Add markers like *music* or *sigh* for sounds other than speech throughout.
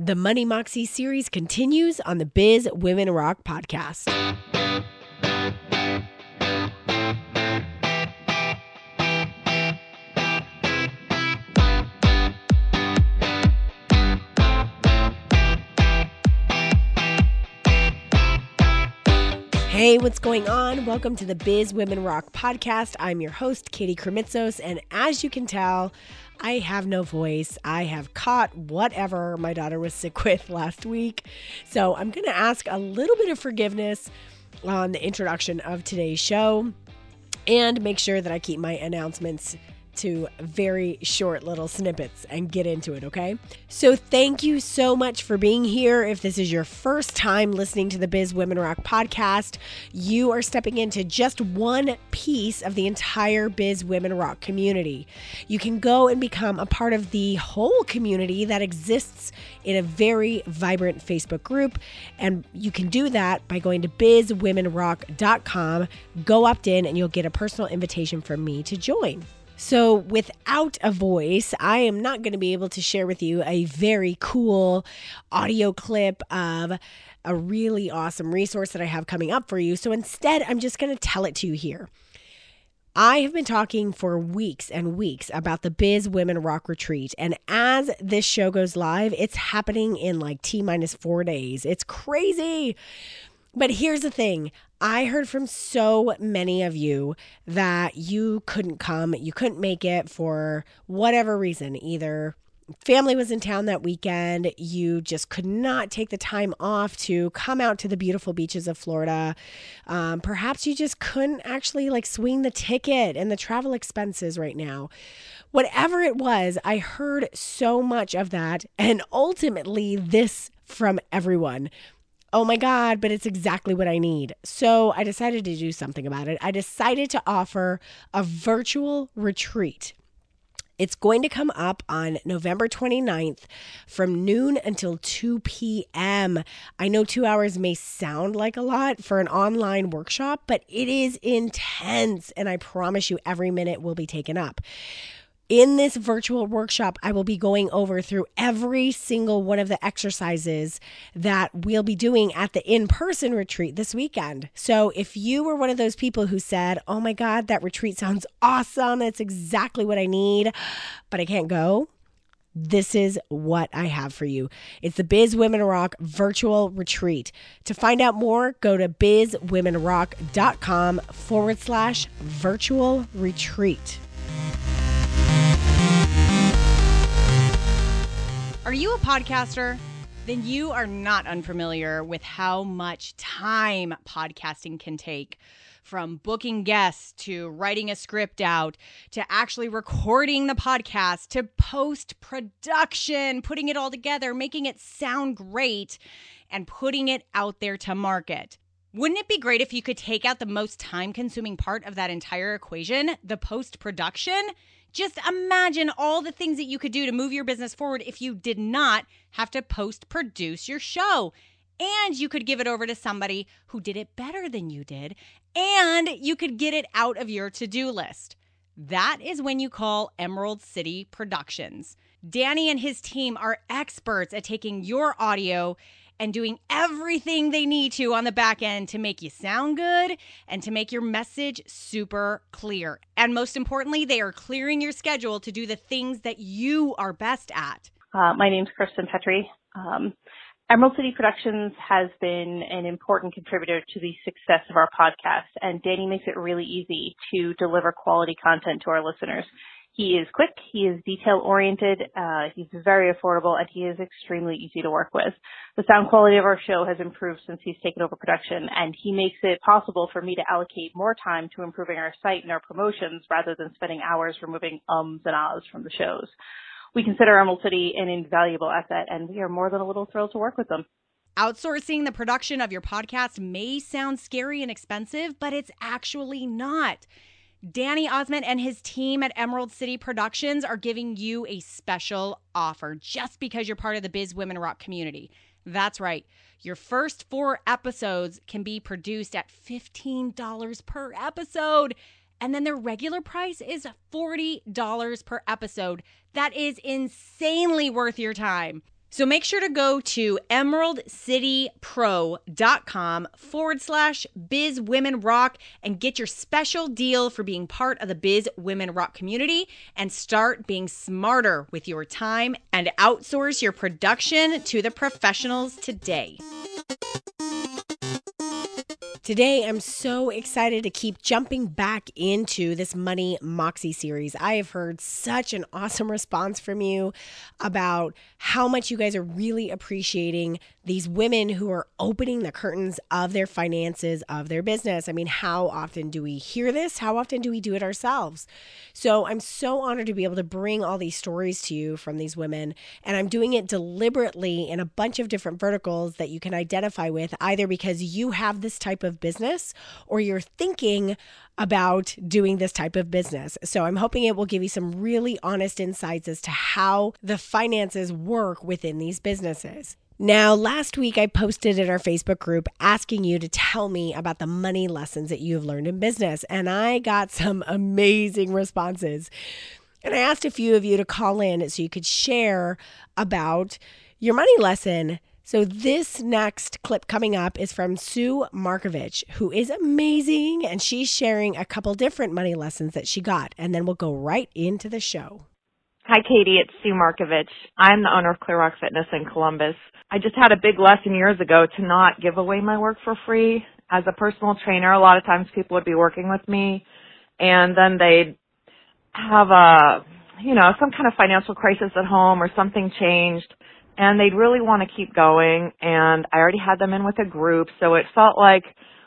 The Money Moxie series continues on the Biz Women Rock podcast. Hey, what's going on? Welcome to the Biz Women Rock podcast. I'm your host, Katie Krimitsos, and as you can tell, I have no voice. I have caught whatever my daughter was sick *laughs* with last week. So I'm going to ask a little bit of forgiveness on the introduction of today's show and make sure that I keep my announcements to very short little snippets and get into it, okay? So, thank you so much for being here. If this is your first time listening to the Biz Women Rock podcast, you are stepping into just one piece of the entire Biz Women Rock community. You can go and become a part of the whole community that exists in a very vibrant Facebook group. And you can do that by going to bizwomenrock.com, go opt in, and you'll get a personal invitation from me to join. So, without a voice, I am not going to be able to share with you a very cool audio clip of a really awesome resource that I have coming up for you. So, instead, I'm just going to tell it to you here. I have been talking for weeks and weeks about the Biz Women Rock Retreat. And as this show goes live, it's happening in like T minus four days. It's crazy. But here's the thing I heard from so many of you that you couldn't come, you couldn't make it for whatever reason, either family was in town that weekend. You just could not take the time off to come out to the beautiful beaches of Florida. Um, perhaps you just couldn't actually like swing the ticket and the travel expenses right now. Whatever it was, I heard so much of that. And ultimately, this from everyone oh my God, but it's exactly what I need. So I decided to do something about it. I decided to offer a virtual retreat. It's going to come up on November 29th from noon until 2 p.m. I know two hours may sound like a lot for an online workshop, but it is intense. And I promise you, every minute will be taken up. In this virtual workshop, I will be going over through every single one of the exercises that we'll be doing at the in person retreat this weekend. So, if you were one of those people who said, Oh my God, that retreat sounds awesome, that's exactly what I need, but I can't go, this is what I have for you. It's the Biz Women Rock virtual retreat. To find out more, go to bizwomenrock.com forward slash virtual retreat. Are you a podcaster? Then you are not unfamiliar with how much time podcasting can take. From booking guests to writing a script out to actually recording the podcast to post production, putting it all together, making it sound great, and putting it out there to market. Wouldn't it be great if you could take out the most time consuming part of that entire equation, the post production? Just imagine all the things that you could do to move your business forward if you did not have to post produce your show. And you could give it over to somebody who did it better than you did, and you could get it out of your to do list. That is when you call Emerald City Productions. Danny and his team are experts at taking your audio and doing everything they need to on the back end to make you sound good and to make your message super clear. And most importantly, they are clearing your schedule to do the things that you are best at. Uh, my name is Kristen Petrie. Um, Emerald City Productions has been an important contributor to the success of our podcast, and Danny makes it really easy to deliver quality content to our listeners. He is quick, he is detail oriented, uh, he's very affordable, and he is extremely easy to work with. The sound quality of our show has improved since he's taken over production, and he makes it possible for me to allocate more time to improving our site and our promotions rather than spending hours removing ums and ahs from the shows. We consider Emerald City an invaluable asset, and we are more than a little thrilled to work with them. Outsourcing the production of your podcast may sound scary and expensive, but it's actually not. Danny Ozment and his team at Emerald City Productions are giving you a special offer just because you're part of the Biz Women Rock community. That's right. Your first four episodes can be produced at $15 per episode. And then their regular price is $40 per episode. That is insanely worth your time. So make sure to go to emeraldcitypro.com forward slash biz women rock and get your special deal for being part of the biz women rock community and start being smarter with your time and outsource your production to the professionals today. Today, I'm so excited to keep jumping back into this Money Moxie series. I have heard such an awesome response from you about how much you guys are really appreciating these women who are opening the curtains of their finances, of their business. I mean, how often do we hear this? How often do we do it ourselves? So I'm so honored to be able to bring all these stories to you from these women. And I'm doing it deliberately in a bunch of different verticals that you can identify with, either because you have this type of business or you're thinking about doing this type of business. So I'm hoping it will give you some really honest insights as to how the finances work within these businesses. Now, last week I posted in our Facebook group asking you to tell me about the money lessons that you've learned in business, and I got some amazing responses. And I asked a few of you to call in so you could share about your money lesson. So, this next clip coming up is from Sue Markovich, who is amazing, and she's sharing a couple different money lessons that she got. And then we'll go right into the show. Hi, Katie. It's Sue Markovich. I'm the owner of Clear Rock Fitness in Columbus. I just had a big lesson years ago to not give away my work for free. As a personal trainer, a lot of times people would be working with me and then they'd have a, you know, some kind of financial crisis at home or something changed and they'd really want to keep going and I already had them in with a group so it felt like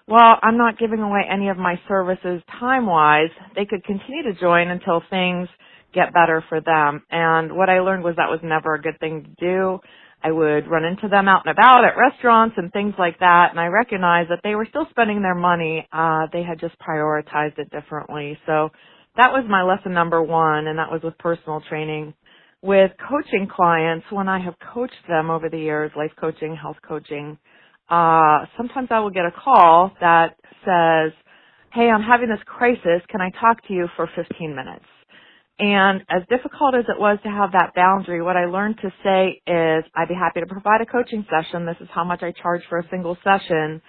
well, I'm not giving away any of my services time wise. They could continue to join until things get better for them. And what I learned was that was never a good thing to do. I would run into them out and about at restaurants and things like that, and I recognized that they were still spending their money. Uh, they had just prioritized it differently. So that was my lesson number one, and that was with personal training. With coaching clients, when I have coached them over the years, life coaching, health coaching, uh, sometimes I will get a call that says, hey, I'm having this crisis. Can I talk to you for 15 minutes? And as difficult as it was to have that boundary, what I learned to say is, I'd be happy to provide a coaching session. This is how much I charge for a single session.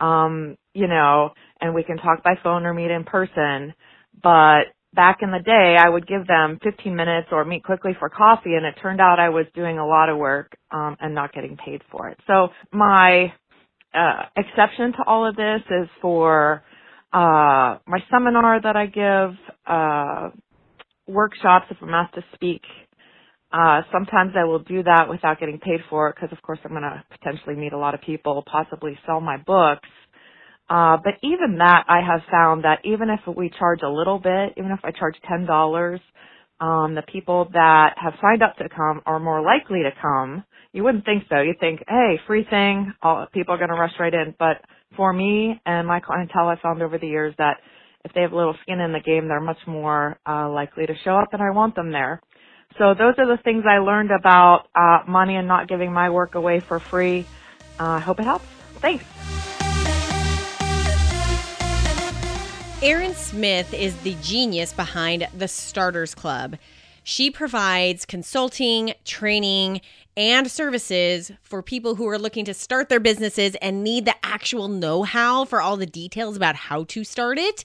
Um, you know, and we can talk by phone or meet in person. But back in the day, I would give them 15 minutes or meet quickly for coffee, and it turned out I was doing a lot of work um, and not getting paid for it. So my uh, exception to all of this is for uh, my seminar that I give. Uh, workshops if I'm asked to speak. Uh, sometimes I will do that without getting paid for it because of course I'm going to potentially meet a lot of people, possibly sell my books. Uh, but even that I have found that even if we charge a little bit, even if I charge $10, um, the people that have signed up to come are more likely to come. You wouldn't think so. You think, hey, free thing, all, people are going to rush right in. But for me and my clientele, I found over the years that if they have a little skin in the game, they're much more uh, likely to show up, and I want them there. So those are the things I learned about uh, money and not giving my work away for free. Uh, I uh, hope it helps. Thanks. Erin Smith is the genius behind the Starters Club. She provides consulting, training, and services for people who are looking to start their businesses and need the actual know how for all the details about how to start it.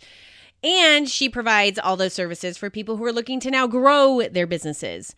And she provides all those services for people who are looking to now grow their businesses.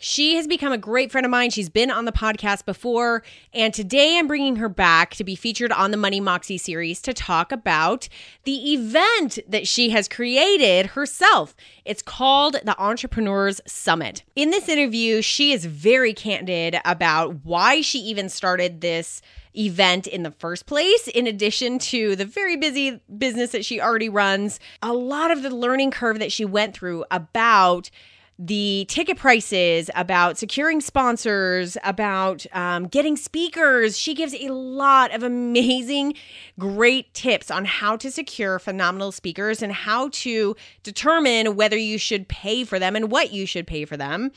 She has become a great friend of mine. She's been on the podcast before. And today I'm bringing her back to be featured on the Money Moxie series to talk about the event that she has created herself. It's called the Entrepreneurs Summit. In this interview, she is very candid about why she even started this event in the first place, in addition to the very busy business that she already runs, a lot of the learning curve that she went through about the ticket prices, about securing sponsors, about um, getting speakers. She gives a lot of amazing, great tips on how to secure phenomenal speakers and how to determine whether you should pay for them and what you should pay for them.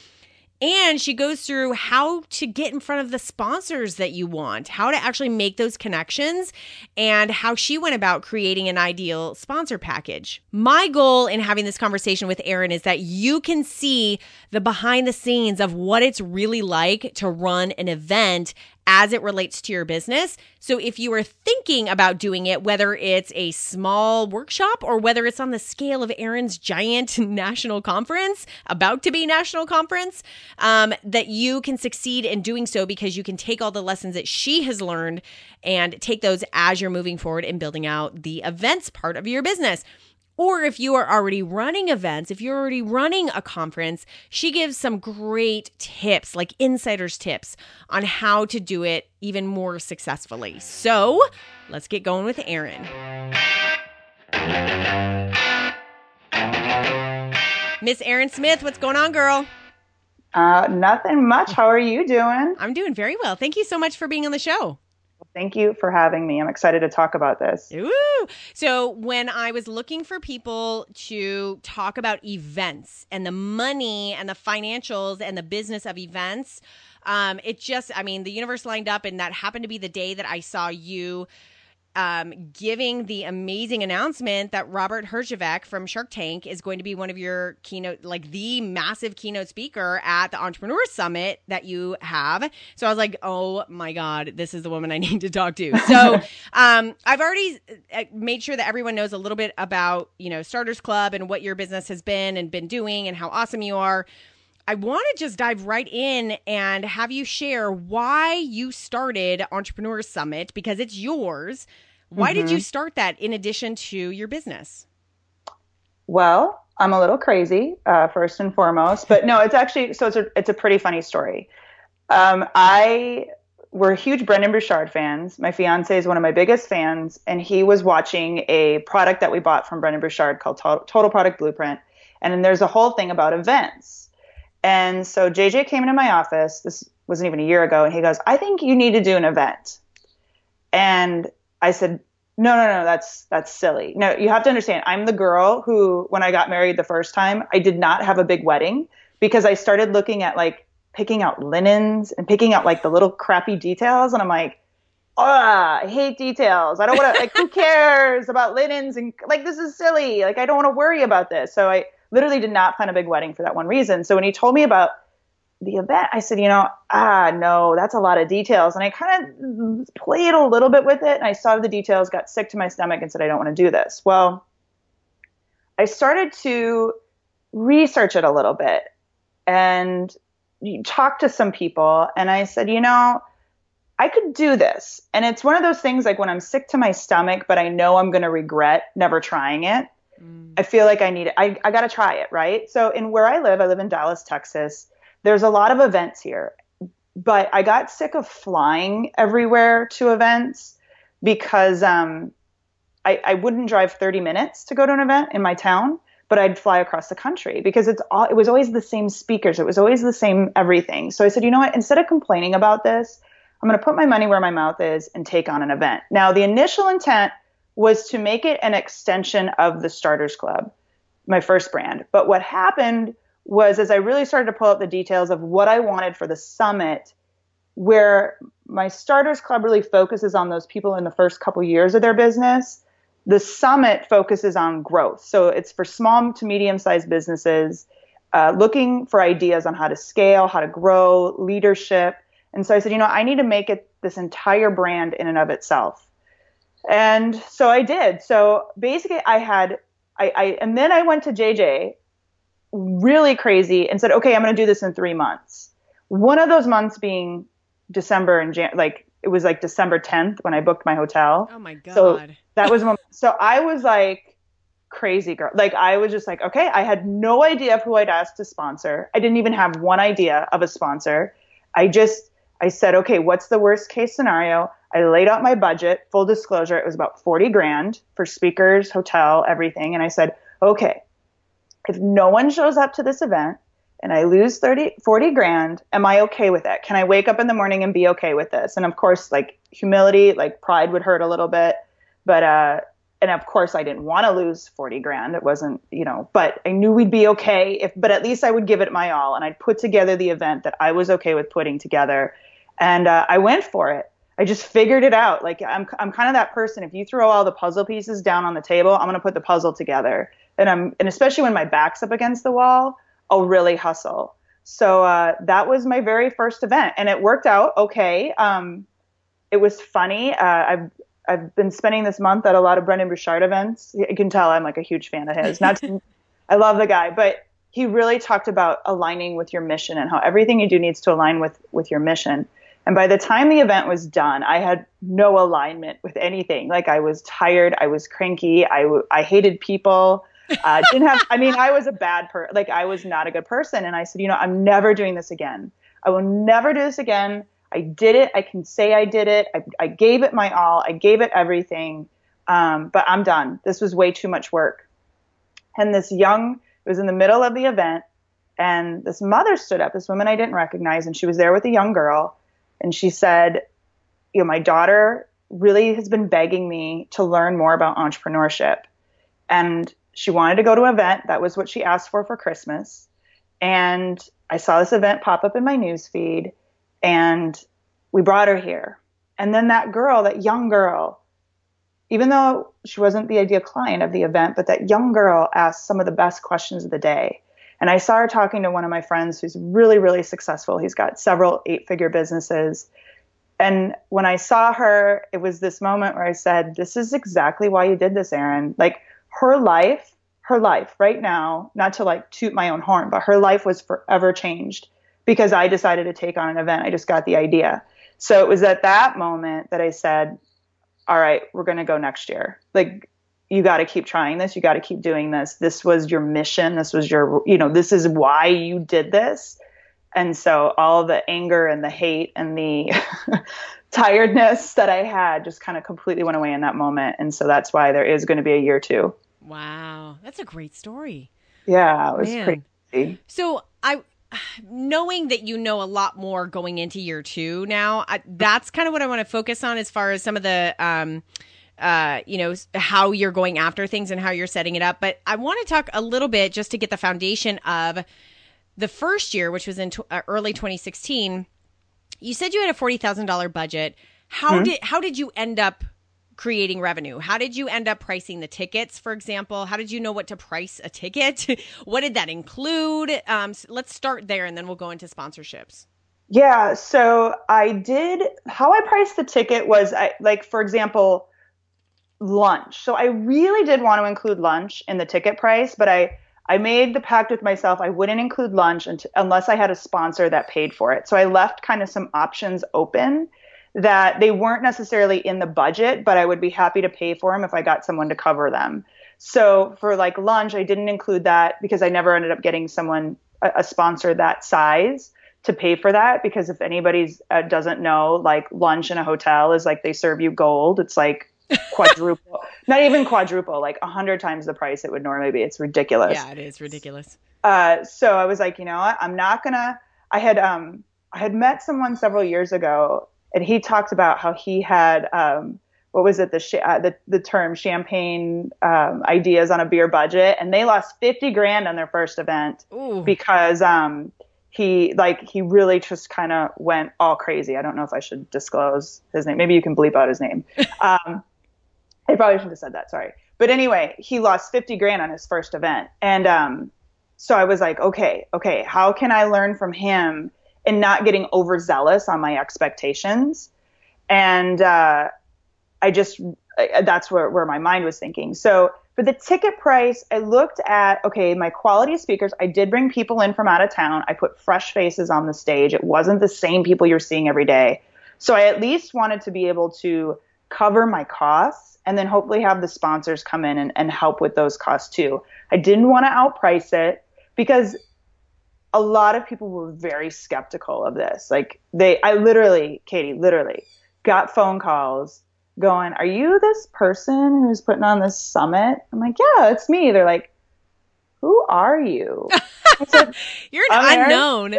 And she goes through how to get in front of the sponsors that you want, how to actually make those connections, and how she went about creating an ideal sponsor package. My goal in having this conversation with Erin is that you can see the behind the scenes of what it's really like to run an event as it relates to your business. So if you are thinking about doing it, whether it's a small workshop or whether it's on the scale of Erin's giant *laughs* national conference, about to be national conference, um, that you can succeed in doing so because you can take all the lessons that she has learned and take those as you're moving forward and building out the events part of your business. Or if you are already running events, if you're already running a conference, she gives some great tips, like insider's tips on how to do it even more successfully. So let's get going with Erin. Miss Erin Smith, what's going on, girl? Uh, nothing much. How are you doing? I'm doing very well. Thank you so much for being on the show. Thank you for having me. I'm excited to talk about this. Ooh. So, when I was looking for people to talk about events and the money and the financials and the business of events, um, it just, I mean, the universe lined up, and that happened to be the day that I saw you um, giving the amazing announcement that Robert Herjavec from Shark Tank is going to be one of your keynote, like the massive keynote speaker at the Entrepreneur Summit that you have. So I was like, oh my God, this is the woman I *laughs* need to talk to. So *laughs* um, I've already uh, made sure that everyone knows a little bit about, you know, Starters Club and what your business has been and been doing and how awesome you are. I want to just dive right in and have you share why you started Entrepreneur Summit because it's yours. Why mm-hmm. did you mm-hmm. start that in addition to your business? Well, I'm a little crazy, uh, first and foremost, but no, it's actually so it's a it's a pretty funny story. Um, I we're huge Brendon Burchard fans. My fiance is one of my biggest fans, and he was watching a product that we bought from Brendon Burchard called Total Product Blueprint. And then there's a whole thing about events. And so JJ came into my office. This wasn't even a year ago, and he goes, "I think you need to do an event." And I said, "No, no, no, that's that's silly. No, you have to understand. I'm the girl who, when I got married the first time, I did not have a big wedding because I started looking at like picking out linens and picking out like the little crappy details, and I'm like." Ah, I hate details. I don't want to like who *laughs* cares about linens and like this is silly. Like I don't want to worry about this. So I literally did not plan a big wedding for that one reason. So when he told me about the event, I said, you know, ah, no, that's a lot of details. And I kind of played a little bit with it and I saw the details, got sick to my stomach and said, I don't want to do this. Well, I started to research it a little bit and talk to some people. And I said, you know, I could do this. And it's one of those things like when I'm sick to my stomach, but I know I'm going to regret never trying it. Mm. I feel like I need it. I, I got to try it, right? So, in where I live, I live in Dallas, Texas. There's a lot of events here, but I got sick of flying everywhere to events because um, I, I wouldn't drive 30 minutes to go to an event in my town, but I'd fly across the country because it's all, it was always the same speakers. It was always the same everything. So I said, you know what? Instead of complaining about this, I'm going to put my money where my mouth is and take on an event. Now, the initial intent was to make it an extension of the Starters Club, my first brand. But what happened was as I really started to pull out the details of what I wanted for the summit, where my Starters Club really focuses on those people in the first couple years of their business, the summit focuses on growth. So it's for small to medium sized businesses uh, looking for ideas on how to scale, how to grow, leadership. And so I said, you know, I need to make it this entire brand in and of itself. And so I did. So basically, I had, I, I, and then I went to JJ really crazy and said, okay, I'm going to do this in three months. One of those months being December and Jan- like it was like December 10th when I booked my hotel. Oh my god. So that was when, so I was like crazy girl. Like I was just like, okay, I had no idea of who I'd ask to sponsor. I didn't even have one idea of a sponsor. I just I said, okay, what's the worst case scenario? I laid out my budget. Full disclosure, it was about 40 grand for speakers, hotel, everything. And I said, okay, if no one shows up to this event and I lose 30, 40 grand, am I okay with that? Can I wake up in the morning and be okay with this? And of course, like humility, like pride would hurt a little bit. But uh, and of course I didn't want to lose 40 grand. It wasn't, you know, but I knew we'd be okay if, but at least I would give it my all and I'd put together the event that I was okay with putting together. And uh, I went for it. I just figured it out. Like I'm, I'm kind of that person. If you throw all the puzzle pieces down on the table, I'm going to put the puzzle together. And I'm, and especially when my back's up against the wall, I'll really hustle. So uh, that was my very first event, and it worked out okay. Um, it was funny. Uh, I've I've been spending this month at a lot of Brendon Burchard events. You can tell I'm like a huge fan of his. Not to, *laughs* I love the guy, but he really talked about aligning with your mission and how everything you do needs to align with with your mission. And by the time the event was done, I had no alignment with anything. Like I was tired, I was cranky, I, I hated people. Uh, *laughs* didn't have. I mean, I was a bad person. Like I was not a good person. And I said, you know, I'm never doing this again. I will never do this again. I did it. I can say I did it. I, I gave it my all. I gave it everything. Um, but I'm done. This was way too much work. And this young, it was in the middle of the event, and this mother stood up, this woman I didn't recognize, and she was there with a young girl. And she said, You know, my daughter really has been begging me to learn more about entrepreneurship. And she wanted to go to an event. That was what she asked for for Christmas. And I saw this event pop up in my news feed and we brought her here. And then that girl, that young girl, even though she wasn't the ideal client of the event, but that young girl asked some of the best questions of the day. And I saw her talking to one of my friends who's really, really successful. He's got several eight figure businesses. And when I saw her, it was this moment where I said, This is exactly why you did this, Erin. Like her life, her life right now, not to like toot my own horn, but her life was forever changed because I decided to take on an event. I just got the idea. So it was at that moment that I said, all right, we're going to go next year. Like, you got to keep trying this. You got to keep doing this. This was your mission. This was your, you know, this is why you did this. And so all the anger and the hate and the *laughs* tiredness that I had just kind of completely went away in that moment. And so that's why there is going to be a year two. Wow. That's a great story. Yeah, it was Man. crazy. So I knowing that you know a lot more going into year two now, I, that's kind of what I want to focus on as far as some of the, um, uh, you know, how you're going after things and how you're setting it up. But I want to talk a little bit just to get the foundation of the first year, which was in t- uh, early 2016. You said you had a forty thousand dollar budget. How mm-hmm. did how did you end up creating revenue? How did you end up pricing the tickets, for example? How did you know what to price a ticket? *laughs* what did that include? Um, so let's start there and then we'll go into sponsorships. Yeah, so I did how I priced the ticket was I, like for example lunch. So I really did want to include lunch in the ticket price, but I I made the pact with myself I wouldn't include lunch unless I had a sponsor that paid for it. So I left kind of some options open that they weren't necessarily in the budget, but I would be happy to pay for them if I got someone to cover them. So for like lunch, I didn't include that because I never ended up getting someone a, a sponsor that size to pay for that because if anybody uh, doesn't know, like lunch in a hotel is like they serve you gold. It's like quadruple, *laughs* not even quadruple, like a hundred times the price it would normally be. It's ridiculous. Yeah, it is ridiculous. Uh, so I was like, you know what? I'm not gonna. I had um I had met someone several years ago and he talked about how he had um, what was it the sh- uh, the the term champagne um, ideas on a beer budget, and they lost fifty grand on their first event Ooh. because um, he like he really just kind of went all crazy. I don't know if I should disclose his name. Maybe you can bleep out his name. *laughs* um, I probably shouldn't have said that. Sorry. But anyway, he lost 50 grand on his first event. And um, so I was like, okay, okay, how can I learn from him and not getting overzealous on my expectations. And uh, I just, that's where, where my mind was thinking. So for the ticket price, I looked at, okay, my quality speakers. I did bring people in from out of town. I put fresh faces on the stage. It wasn't the same people you're seeing every day. So I at least wanted to be able to cover my costs and then hopefully have the sponsors come in and, and help with those costs too. I didn't want to outprice it because a lot of people were very skeptical of this. Like they, I literally, Katie, literally got phone calls going, "Are you this person who's putting on this summit?" I'm like, "Yeah, it's me." They're like, who are you? I said, *laughs* You're an unknown.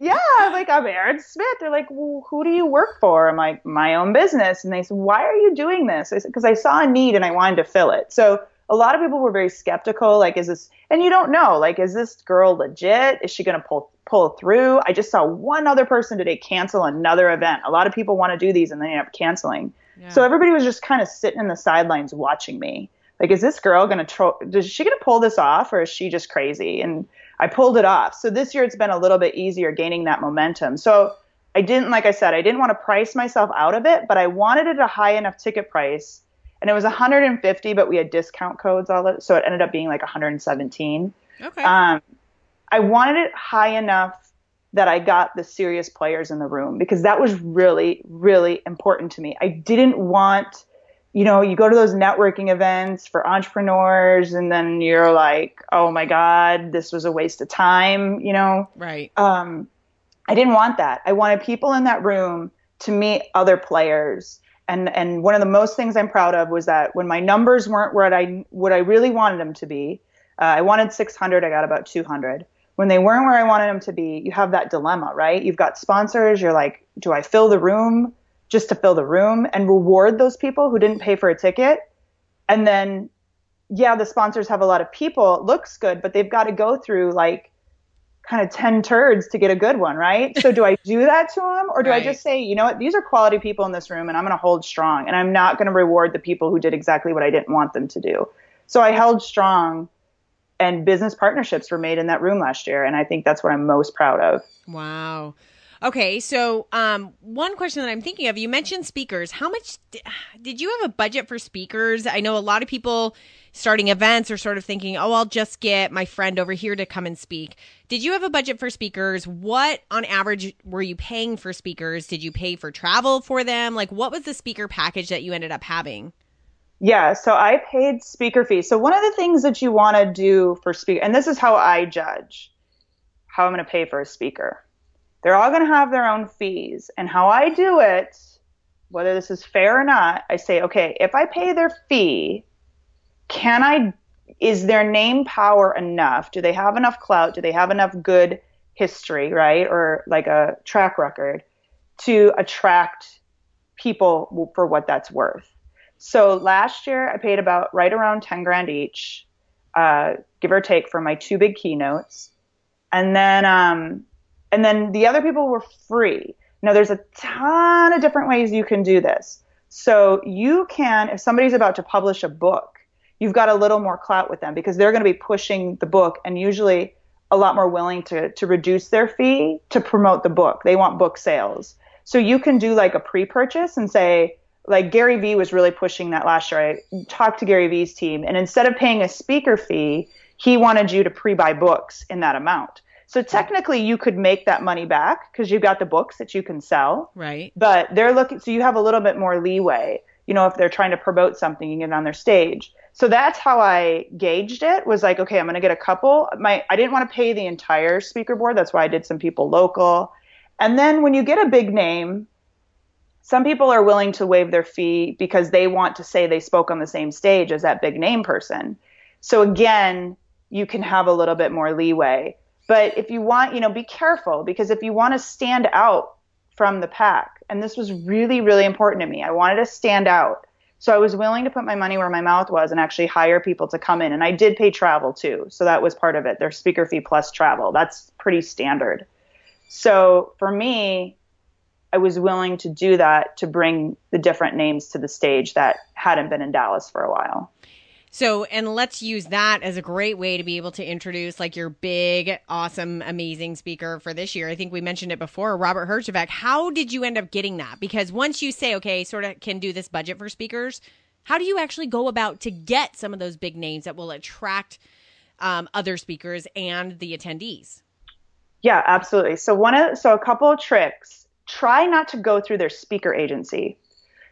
yeah, like I'm Erin Smith. They're like, well, who do you work for? I'm like, my own business. And they said, why are you doing this? I said, because I saw a need and I wanted to fill it. So a lot of people were very skeptical. Like, is this? And you don't know. Like, is this girl legit? Is she going to pull pull through? I just saw one other person today cancel another event. A lot of people want to do these and they end up canceling. Yeah. So everybody was just kind of sitting in the sidelines watching me. Like, is this girl to? Tro- is she to pull this off, or is she just crazy? And I pulled it off. So this year it's been a little bit easier gaining that momentum. So I didn't, like I said, I didn't want to price myself out of it, but I wanted it a high enough ticket price. And it was 150, but we had discount codes all it, so it ended up being like 117. Okay. Um, I wanted it high enough that I got the serious players in the room because that was really, really important to me. I didn't want you know, you go to those networking events for entrepreneurs and then you're like, oh my God, this was a waste of time, you know? Right. Um, I didn't want that. I wanted people in that room to meet other players. And, and one of the most things I'm proud of was that when my numbers weren't what I, what I really wanted them to be, uh, I wanted 600, I got about 200. When they weren't where I wanted them to be, you have that dilemma, right? You've got sponsors. You're like, do I fill the room? Just to fill the room and reward those people who didn't pay for a ticket. And then, yeah, the sponsors have a lot of people. It looks good, but they've got to go through like kind of 10 turds to get a good one, right? So do I do that to them or do right. I just say, you know what, these are quality people in this room and I'm going to hold strong and I'm not going to reward the people who did exactly what I didn't want them to do. So I held strong and business partnerships were made in that room last year and I think that's what I'm most proud of. Wow. Okay, so um, one question that I'm thinking of, you mentioned speakers. How much did you have a budget for speakers? I know a lot of people starting events are sort of thinking, oh, I'll just get my friend over here to come and speak. Did you have a budget for speakers? What, on average, were you paying for speakers? Did you pay for travel for them? Like, what was the speaker package that you ended up having? Yeah, so I paid speaker fees. So one of the things that you want to do for speaker, and this is how I judge how I'm going to pay for a speaker they're all going to have their own fees. And how I do it, whether this is fair or not, I say, okay, if I pay their fee, can I, is their name power enough? Do they have enough clout? Do they have enough good history, right? Or like a track record to attract people for what that's worth? So last year I paid about right around 10 grand each, uh, give or take for my two big keynotes. And then, um, and then the other people were free. Now there's a ton of different ways you can do this. So you can, if somebody's about to publish a book, you've got a little more clout with them because they're going to be pushing the book and usually a lot more willing to, to reduce their fee to promote the book. They want book sales. So you can do like a pre-purchase and say, like Gary Vee was really pushing that last year. I talked to Gary Vee's team and instead of paying a speaker fee, he wanted you to pre-buy books in that amount. So technically, you could make that money back because you've got the books that you can sell. Right. But they're looking, so you have a little bit more leeway. You know, if they're trying to promote something, you get on their stage. So that's how I gauged it. Was like, okay, I'm going to get a couple. My I didn't want to pay the entire speaker board. That's why I did some people local. And then when you get a big name, some people are willing to waive their fee because they want to say they spoke on the same stage as that big name person. So again, you can have a little bit more leeway. But if you want, you know, be careful because if you want to stand out from the pack, and this was really, really important to me, I wanted to stand out. So I was willing to put my money where my mouth was and actually hire people to come in. And I did pay travel too. So that was part of it. Their speaker fee plus travel. That's pretty standard. So for me, I was willing to do that to bring the different names to the stage that hadn't been in Dallas for a while. So, and let's use that as a great way to be able to introduce like your big, awesome, amazing speaker for this year. I think we mentioned it before, Robert Herjavec. How did you end up getting that? Because once you say, okay, sort of can do this budget for speakers, how do you actually go about to get some of those big names that will attract um, other speakers and the attendees? Yeah, absolutely. So one of so a couple of tricks. Try not to go through their speaker agency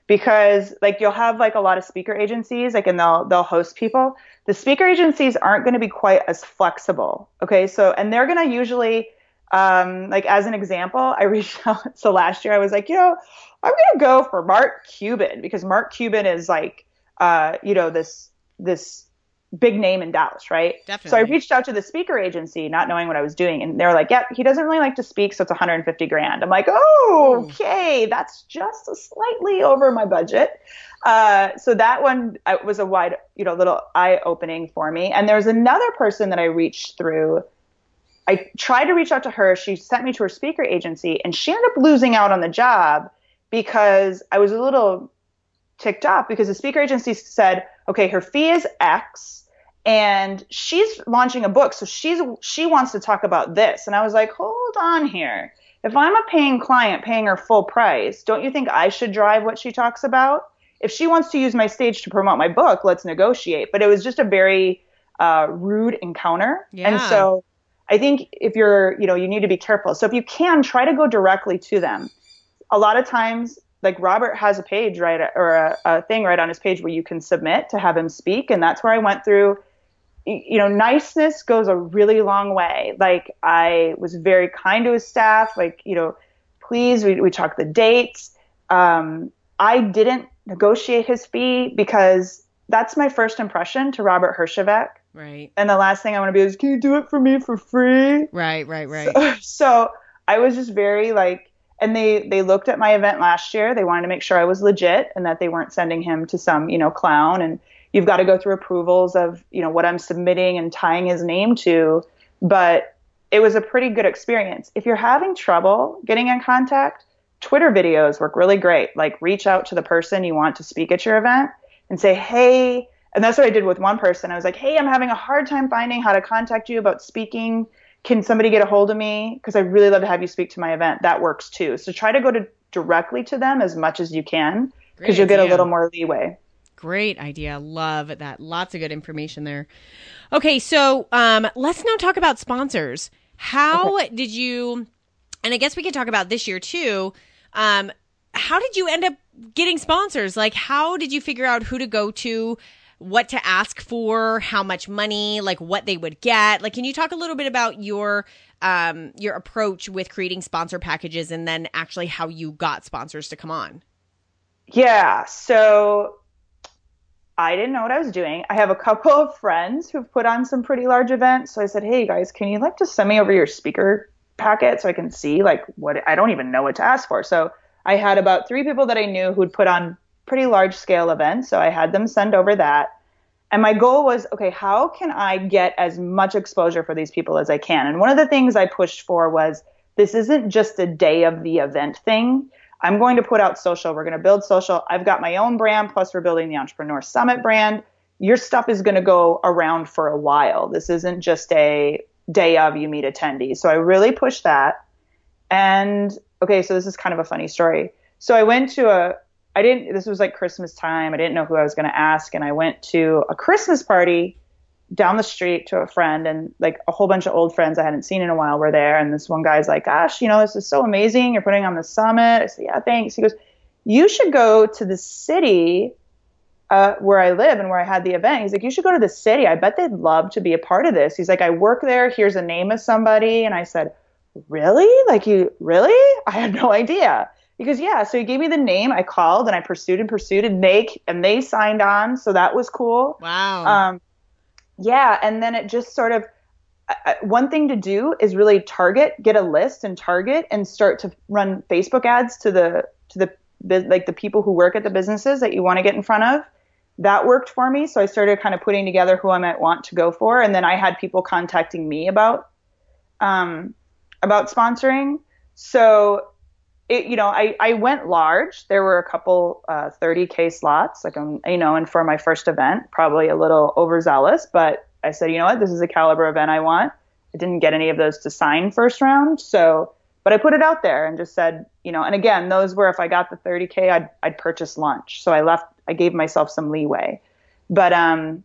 because like you'll have like a lot of speaker agencies like and they'll they'll host people. The speaker agencies aren't going to be quite as flexible okay? So and they're going to usually um, like as an example i reached *laughs* out so last year i was like you know i'm going to go for mark cuban because mark cuban is like uh, you know this this big name in Dallas, right? Definitely. So I reached out to the speaker agency, not knowing what I was doing, and they were like, "Yep, he doesn't really like to speak, so it's 150 grand." I'm like, "Oh, okay, that's just slightly over my budget." Uh, so that one uh, was a wide, you know, little eye opening for me. And there's another person that I reached through. I tried to reach out to her. She sent me to her speaker agency, and she ended up losing out on the job because I was a little ticked off because the speaker agency said, okay, her fee is X and she's launching a book. So she's, she wants to talk about this. And I was like, hold on here. If I'm a paying client paying her full price, don't you think I should drive what she talks about? If she wants to use my stage to promote my book, let's negotiate. But it was just a very uh, rude encounter. Yeah. And so I think if you're, you know, you need to be careful. So if you can, try to go directly to them. A lot of times like Robert has a page right or a, a, thing right on his page where you can submit to have him speak, and that's where I went through. You know, niceness goes a really long way. Like I was very kind to his staff. Like you know, please, we we talked the dates. Um, I didn't negotiate his fee because that's my first impression to Robert Herjavec. Right. And the last thing I want to be is, can you do it for me for free? Right. Right. Right. So, *laughs* so I was just very like and they they looked at my event last year. They wanted to make sure i was legit and that they weren't sending him to some you know clown. And you've got to go through approvals of you know what i'm submitting and tying his name to. But it was a pretty good experience. If you're having trouble getting in contact twitter videos work really great. Like reach out to the person you want to speak at your event and say hey and that's what i did with one person. I was like hey i'm having a hard time finding how to contact you about speaking can somebody get a hold of me? Because I really love to have you speak to my event. That works too. So try to go to directly to them as much as you can because you'll get a little more leeway. Great idea. Love that. Lots of good information there. Okay, so um, let's now talk about sponsors. How okay. did you, and I guess we could talk about this year too. Um, how did you end up getting sponsors? Like, how did you figure out who to go to? What to ask for, how much money, like what they would get. Like, can you talk a little bit about your um, your approach with creating sponsor packages, and then actually how you got sponsors to come on? Yeah, so I didn't know what I was doing. I have a couple of friends who've put on some pretty large events, so I said, "Hey guys, can you like just send me over your speaker packet so I can see like what I don't even know what to ask for." So I had about three people that I knew who'd put on pretty large scale event. So I had them send over that. And my goal was, okay, how can I get as much exposure for these people as I can? And one of the things I pushed for was this isn't just a day of the event thing. I'm going to put out social. We're going to build social. I've got my own brand, plus we're building the Entrepreneur Summit brand. Your stuff is going to go around for a while. This isn't just a day of you meet attendees. So I really pushed that. And okay, so this is kind of a funny story. So I went to a, I didn't, this was like Christmas time. I didn't know who I was going to ask. And I went to a Christmas party down the street to a friend and like a whole bunch of old friends I hadn't seen in a while were there. And this one guy's like, gosh, you know, this is so amazing. You're putting on the summit. I said, yeah, thanks. He goes, you should go to the city uh, where I live and where I had the event. He's like, you should go to the city. I bet they'd love to be a part of this. He's like, I work there. Here's a name of somebody. And I said, really? Like you, really? I had no idea. Because yeah, so he gave me the name. I called and I pursued and pursued, and they and they signed on. So that was cool. Wow. Um, yeah, and then it just sort of uh, one thing to do is really target, get a list and target, and start to run Facebook ads to the to the like the people who work at the businesses that you want to get in front of. That worked for me, so I started kind of putting together who I might want to go for, and then I had people contacting me about um, about sponsoring. So it, you know, I, I went large. There were a couple uh, 30k slots, like um, you know, and for my first event, probably a little overzealous, but I said, you know what, this is the caliber event I want. I didn't get any of those to sign first round, so but I put it out there and just said, you know, and again, those were if I got the 30k, I'd I'd purchase lunch. So I left, I gave myself some leeway, but um,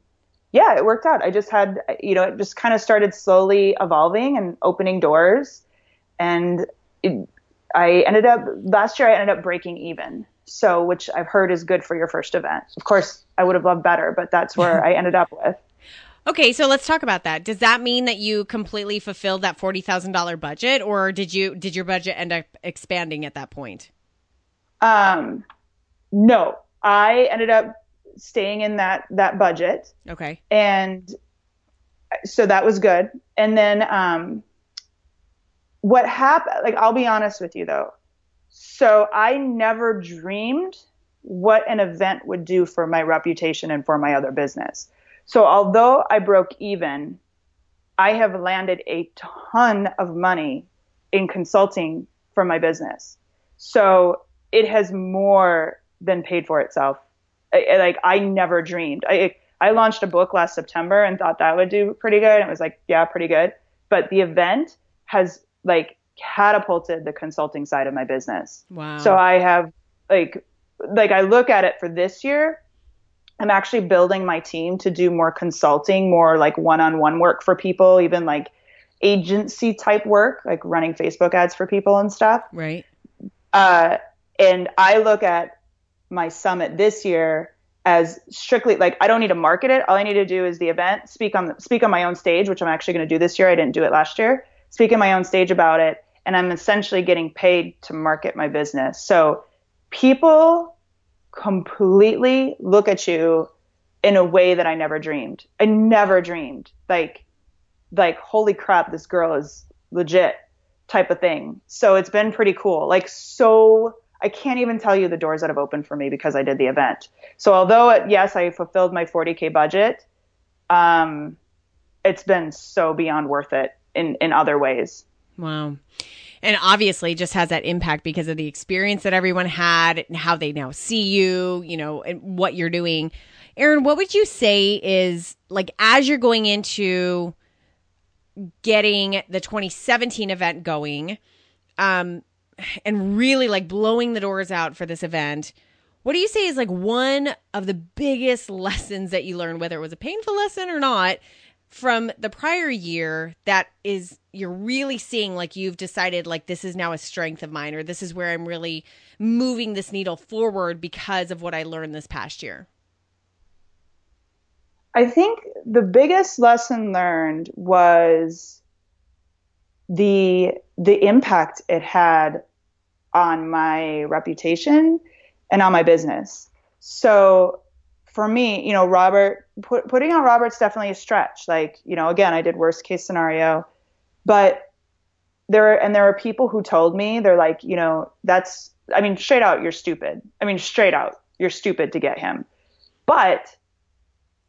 yeah, it worked out. I just had, you know, it just kind of started slowly evolving and opening doors, and it, I ended up last year I ended up breaking even. So, which I've heard is good for your first event. Of course, I would have loved better, but that's where I ended up with. *laughs* Okay, so let's talk about that. Does that mean that you completely fulfilled that forty thousand dollar budget, or did you did your budget end up expanding at that point? Um, no, I ended up staying in that that budget. Okay. And so that was good. And then um, what happened? Like I'll be honest with you though. So I never dreamed what an event would do for my reputation and for my other business. So although I broke even, I have landed a ton of money in consulting for my business. So it has more than paid for itself. I, like I never dreamed. I I launched a book last September and thought that would do pretty good. It was like, yeah, pretty good. But the event has like catapulted the consulting side of my business. Wow. So I have like like I look at it for this year, I'm actually building my team to do more consulting, more like one-on-one work for people, even like agency type work, like running Facebook ads for people and stuff. Right. Uh, and I look at my summit this year as strictly like I don't need to market it. All I need to do is the event, speak on speak on my own stage, which I'm actually going to do this year. I didn't do it last year. Speak my own stage about it, and I'm essentially getting paid to market my business. So people completely look at you in a way that I never dreamed. I never dreamed. Like like holy crap, this girl is legit type of thing. So it's been pretty cool. Like so I can't even tell you the doors that have opened for me because I did the event. So although it, yes, I fulfilled my 40k budget, um, it's been so beyond worth it in in other ways. Wow. And obviously just has that impact because of the experience that everyone had and how they now see you, you know, and what you're doing. Erin, what would you say is like as you're going into getting the 2017 event going, um, and really like blowing the doors out for this event, what do you say is like one of the biggest *laughs* lessons that you learned, whether it was a painful lesson or not, from the prior year that is you're really seeing like you've decided like this is now a strength of mine or this is where I'm really moving this needle forward because of what I learned this past year? I think the biggest lesson learned was the the impact it had on my reputation and on my business. So for me, you know, Robert put, putting on Robert's definitely a stretch. Like, you know, again, I did worst case scenario, but there and there are people who told me they're like, you know, that's I mean, straight out, you're stupid. I mean, straight out, you're stupid to get him. But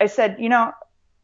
I said, you know,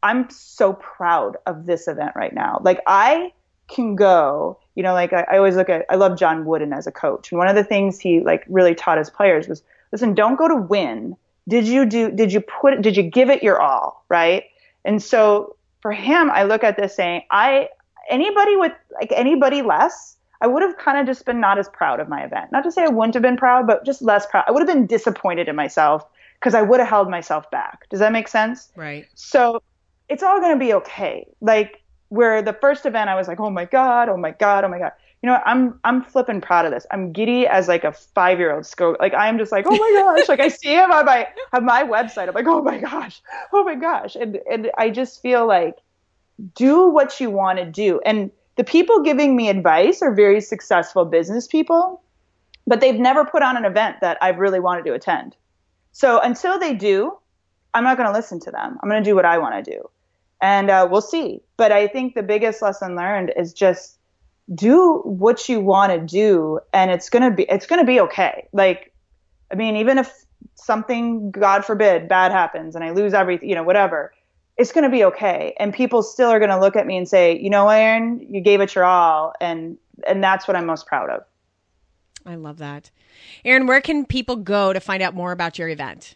I'm so proud of this event right now. Like I can go, you know, like I, I, always look at, I love John Wooden as a coach. And one of the things he like really taught his players was, listen, don't go to win. Did you do, did you put, did you give it your all? Right. And so for him, I look at this saying, I, anybody with like anybody less, I would have kind of just been not as proud of my event. Not to say I wouldn't have been proud, but just less proud. I would have been disappointed in myself because I would have held myself back. Does that make sense? Right. So it's all going to be okay. Like where the first event I was like, oh my god, oh my god, oh my god. You know, what? I'm I'm flipping proud of this. I'm giddy as like a five year old sco. Like I'm just like, oh my *laughs* gosh. like I see him on my on my website. I'm like, oh my gosh, oh my gosh. And and I just feel like do what you want to do. And the people giving me advice are very successful business people, but they've never put on an event that I've really wanted to attend. So until they do, I'm not going to listen to them. I'm going to do what I want to do. And uh, we'll see. But I think the biggest lesson learned is just do what you want to do and it's going to be it's going to be okay. Like I mean even if something god forbid bad happens and I lose everything, you know, whatever, it's going to be okay. And people still are going to look at me and say, "You know, Erin you gave it your all." And and that's what I'm most proud of. I love that. Erin where can people go to find out more about your event?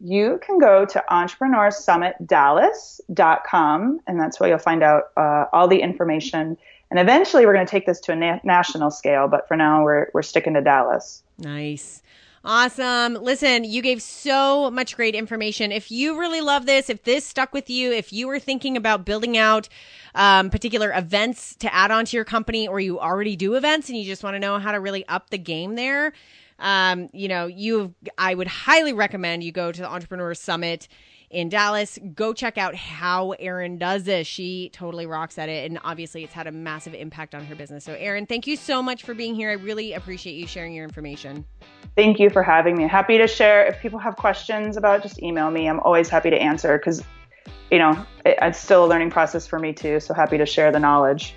You can go to entrepreneursummitdallas.com, and that's where you'll find out uh, all the information. And eventually, we're going to take this to a na- national scale, but for now, we're, we're sticking to Dallas. Nice. Awesome. Listen, you gave so much great information. If you really love this, if this stuck with you, if you were thinking about building out um, particular events to add on to your company, or you already do events and you just want to know how to really up the game there, um, you know, you I would highly recommend you go to the Entrepreneur Summit in Dallas. Go check out how Erin does this. She totally rocks at it. And obviously, it's had a massive impact on her business. So, Erin, thank you so much for being here. I really appreciate you sharing your information. Thank you for having me. Happy to share. If people have questions about it, just email me. I'm always happy to answer because, you know, it, it's still a learning process for me too. So happy to share the knowledge.